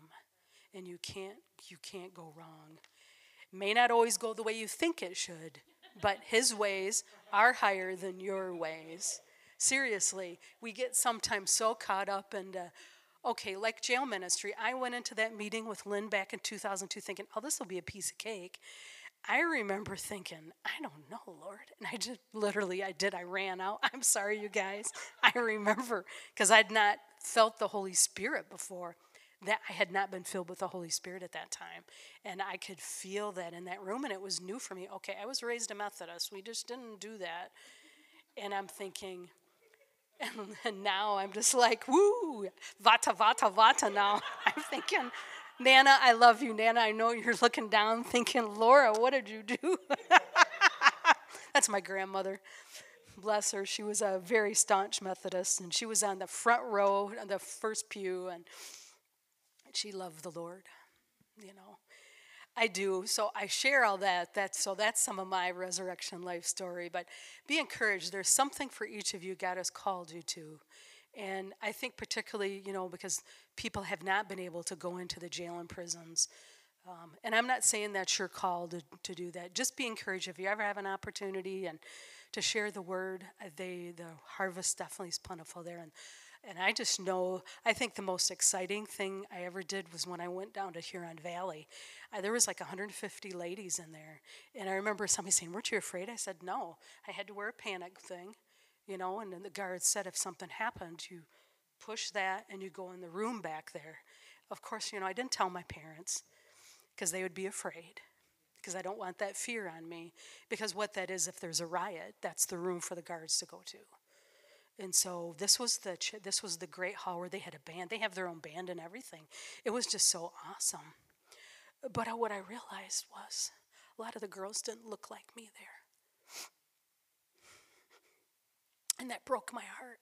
And you can't you can't go wrong. It may not always go the way you think it should, but his ways are higher than your ways. Seriously, we get sometimes so caught up in okay, like jail ministry. I went into that meeting with Lynn back in 2002 thinking, oh, this will be a piece of cake. I remember thinking, I don't know, Lord. And I just literally, I did. I ran out. I'm sorry, you guys. I remember because I'd not felt the Holy Spirit before. That I had not been filled with the Holy Spirit at that time. And I could feel that in that room, and it was new for me. Okay, I was raised a Methodist. We just didn't do that. And I'm thinking, and now I'm just like, woo, vata, vata, vata now. I'm thinking, Nana, I love you. Nana, I know you're looking down thinking, Laura, what did you do? That's my grandmother. Bless her. She was a very staunch Methodist, and she was on the front row, the first pew, and she loved the Lord, you know. I do. So I share all that. That's so that's some of my resurrection life story. But be encouraged. There's something for each of you God has called you to. And I think particularly, you know, because people have not been able to go into the jail and prisons. Um, and I'm not saying that's your call to, to do that. Just be encouraged if you ever have an opportunity and to share the word. Uh, they the harvest definitely is plentiful there, and and I just know, I think the most exciting thing I ever did was when I went down to Huron Valley. Uh, there was like 150 ladies in there. And I remember somebody saying, weren't you afraid? I said, no. I had to wear a panic thing, you know, and then the guard said if something happened, you push that and you go in the room back there. Of course, you know, I didn't tell my parents because they would be afraid because I don't want that fear on me. Because what that is, if there's a riot, that's the room for the guards to go to. And so this was the this was the great hall where they had a band. They have their own band and everything. It was just so awesome. But what I realized was a lot of the girls didn't look like me there. And that broke my heart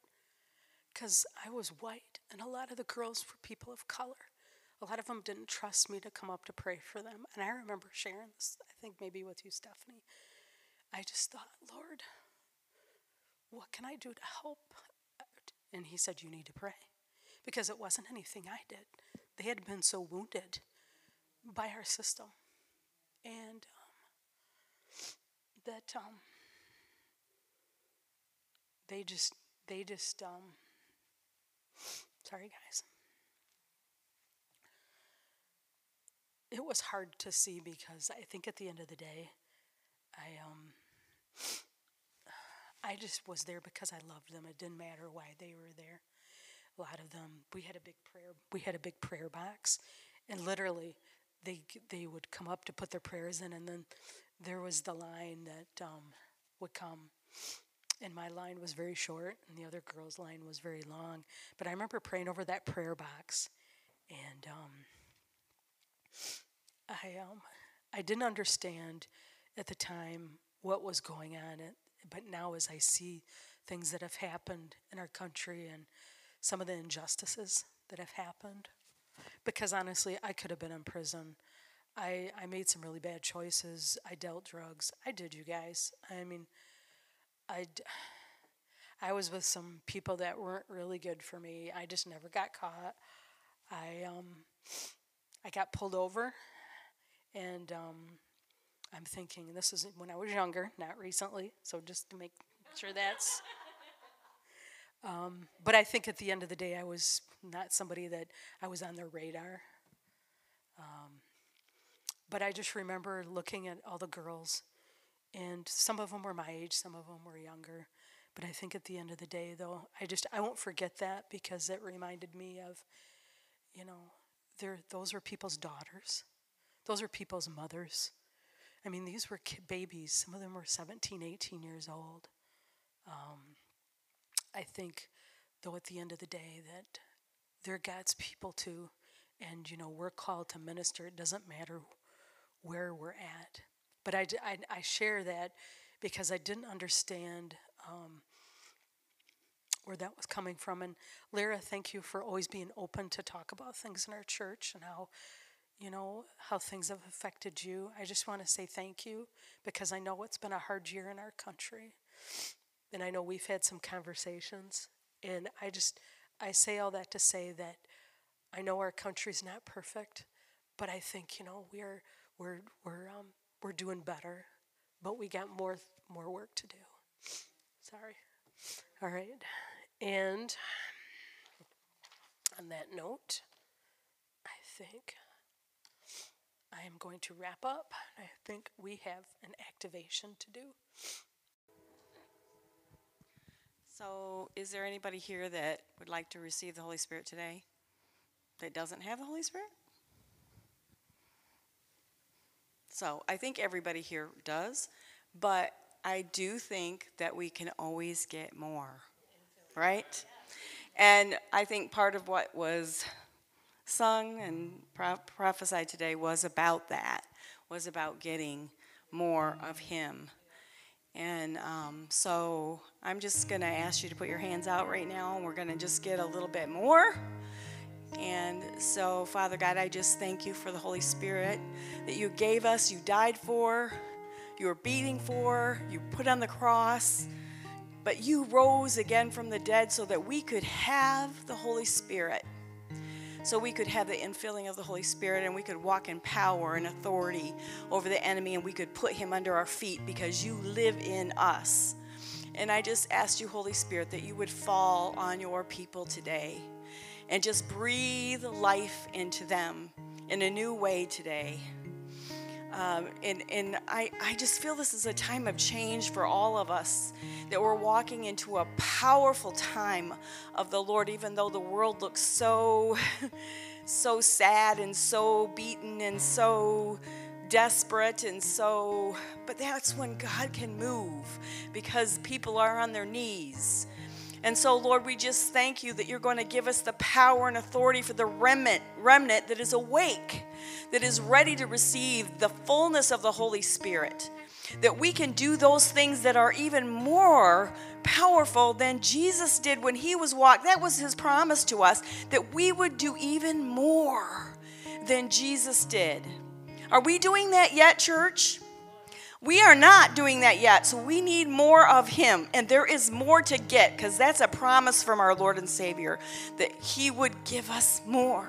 because I was white and a lot of the girls were people of color. A lot of them didn't trust me to come up to pray for them. And I remember sharing this, I think maybe with you, Stephanie. I just thought, Lord, what can I do to help? And he said, You need to pray. Because it wasn't anything I did. They had been so wounded by our system. And um, that um, they just, they just, um, sorry guys. It was hard to see because I think at the end of the day, I, um, I just was there because I loved them. It didn't matter why they were there. A lot of them, we had a big prayer. We had a big prayer box, and literally, they they would come up to put their prayers in, and then there was the line that um, would come, and my line was very short, and the other girl's line was very long. But I remember praying over that prayer box, and um, I um, I didn't understand at the time what was going on but now as I see things that have happened in our country and some of the injustices that have happened, because honestly, I could have been in prison. I, I made some really bad choices. I dealt drugs. I did, you guys. I mean, I, I was with some people that weren't really good for me. I just never got caught. I um, I got pulled over, and um, I'm thinking, this is when I was younger, not recently, so just to make sure that's. Um, but I think at the end of the day, I was not somebody that I was on their radar. Um, but I just remember looking at all the girls, and some of them were my age, some of them were younger. But I think at the end of the day, though, I just I won't forget that because it reminded me of, you know, there those were people's daughters, those are people's mothers, I mean, these were babies. Some of them were 17, 18 years old. Um, I think, though, at the end of the day, that they're God's people too. And, you know, we're called to minister. It doesn't matter where we're at. But I, I, I share that because I didn't understand um, where that was coming from. And Lara, thank you for always being open to talk about things in our church and how you know, how things have affected you. I just want to say thank you because I know it's been a hard year in our country. And I know we've had some conversations. And I just, I say all that to say that I know our country's not perfect, but I think, you know, we're, we're, we're, um, we're doing better, but we got more, more work to do. Sorry. All right. And on that note, I think I am going to wrap up. I think we have an activation to do. So, is there anybody here that would like to receive the Holy Spirit today that doesn't have the Holy Spirit? So, I think everybody here does, but I do think that we can always get more, right? And I think part of what was sung and pro- prophesied today was about that, was about getting more of Him. And um, so I'm just going to ask you to put your hands out right now, and we're going to just get a little bit more. And so, Father God, I just thank you for the Holy Spirit that you gave us, you died for, you were beating for, you put on the cross, but you rose again from the dead so that we could have the Holy Spirit. So we could have the infilling of the Holy Spirit and we could walk in power and authority over the enemy and we could put him under our feet because you live in us. And I just asked you, Holy Spirit, that you would fall on your people today and just breathe life into them in a new way today. Um, and and I, I just feel this is a time of change for all of us, that we're walking into a powerful time of the Lord, even though the world looks so, so sad and so beaten and so desperate and so, but that's when God can move because people are on their knees. And so, Lord, we just thank you that you're going to give us the power and authority for the remnant, remnant that is awake, that is ready to receive the fullness of the Holy Spirit. That we can do those things that are even more powerful than Jesus did when he was walked. That was his promise to us, that we would do even more than Jesus did. Are we doing that yet, church? We are not doing that yet, so we need more of Him. And there is more to get because that's a promise from our Lord and Savior that He would give us more.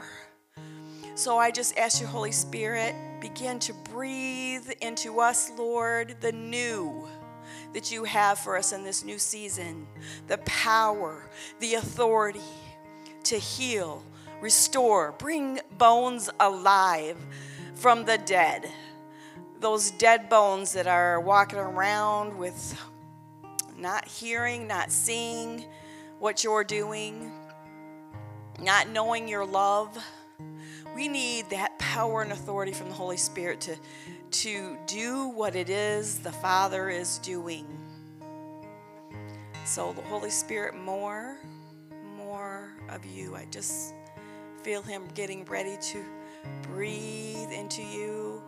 So I just ask you, Holy Spirit, begin to breathe into us, Lord, the new that you have for us in this new season the power, the authority to heal, restore, bring bones alive from the dead. Those dead bones that are walking around with not hearing, not seeing what you're doing, not knowing your love. We need that power and authority from the Holy Spirit to, to do what it is the Father is doing. So, the Holy Spirit, more, more of you. I just feel Him getting ready to breathe into you.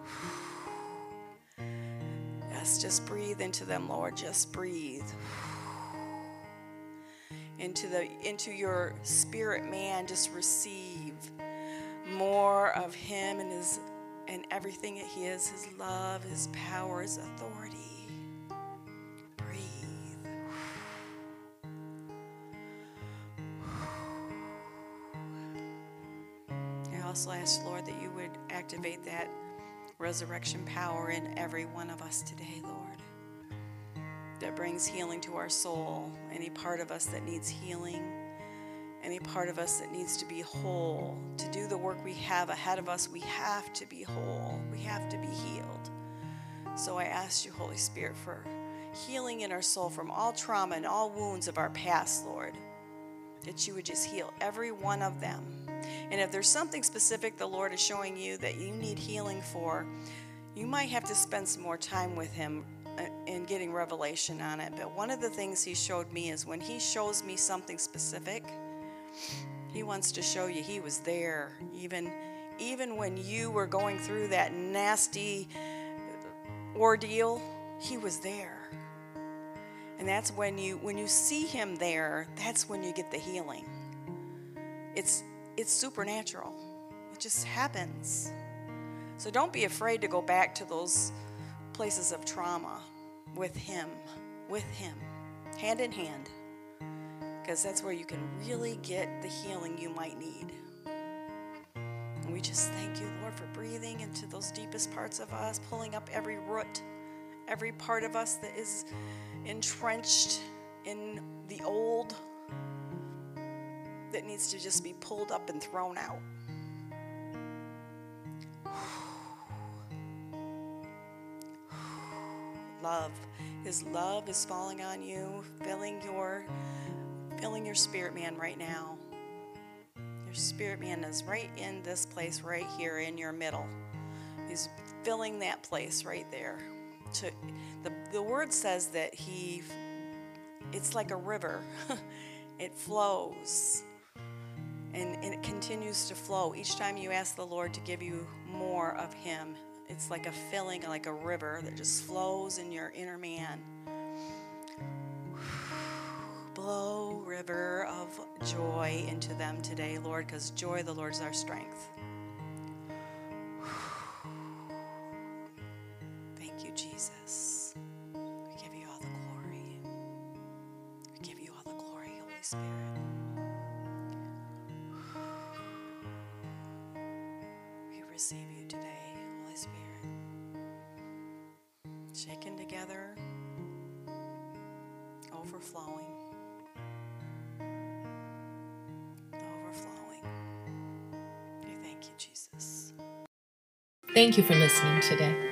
Yes, just breathe into them, Lord. Just breathe. Into the into your spirit man, just receive more of him and his and everything that he is, his love, his power, his authority. Breathe i also ask, Lord, that you would activate that resurrection power in every one of us today, Lord, that brings healing to our soul. Any part of us that needs healing, any part of us that needs to be whole. To do the work we have ahead of us, we have to be whole, we have to be healed. So I ask you, Holy Spirit, for healing in our soul from all trauma and all wounds of our past, Lord, that you would just heal every one of them and if there's something specific the Lord is showing you that you need healing for, you might have to spend some more time with Him uh, in getting revelation on it. But one of the things He showed me is when He shows me something specific, He wants to show you He was there, even even when you were going through that nasty ordeal. He was there. And that's when you when you see him there, that's when you get the healing. It's it's supernatural. It just happens. So don't be afraid to go back to those places of trauma with Him, with Him, hand in hand, because that's where you can really get the healing you might need. And we just thank you, Lord, for breathing into those deepest parts of us, pulling up every root, every part of us that is entrenched in the old that needs to just be pulled up and thrown out. love. His love is falling on you, filling your filling your spirit man right now. Your spirit man is right in this place right here in your middle. He's filling that place right there. To the the word says that he it's like a river. it flows and, and it continues to flow. Each time you ask the Lord to give you more of Him, it's like a filling, like a river that just flows in your inner man. Blow river of joy into them today, Lord, because joy, the Lord, is our strength. Thank you for listening today.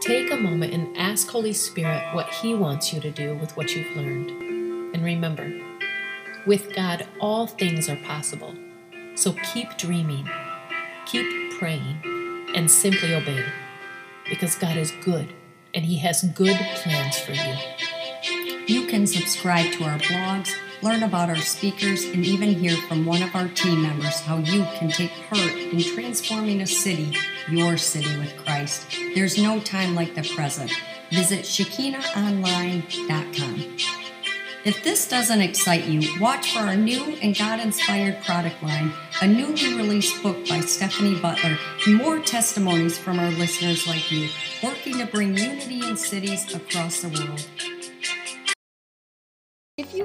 Take a moment and ask Holy Spirit what He wants you to do with what you've learned. And remember, with God, all things are possible. So keep dreaming, keep praying, and simply obey. Because God is good and He has good plans for you. You can subscribe to our blogs, learn about our speakers, and even hear from one of our team members how you can take part in transforming a city, your city with Christ. There's no time like the present. Visit ShekinahOnline.com. If this doesn't excite you, watch for our new and God inspired product line, a newly released book by Stephanie Butler, more testimonies from our listeners like you, working to bring unity in cities across the world.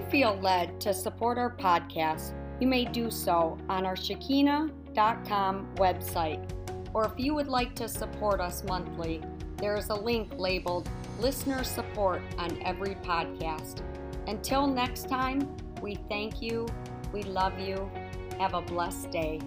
Feel led to support our podcast, you may do so on our Shekinah.com website. Or if you would like to support us monthly, there is a link labeled Listener Support on every podcast. Until next time, we thank you, we love you, have a blessed day.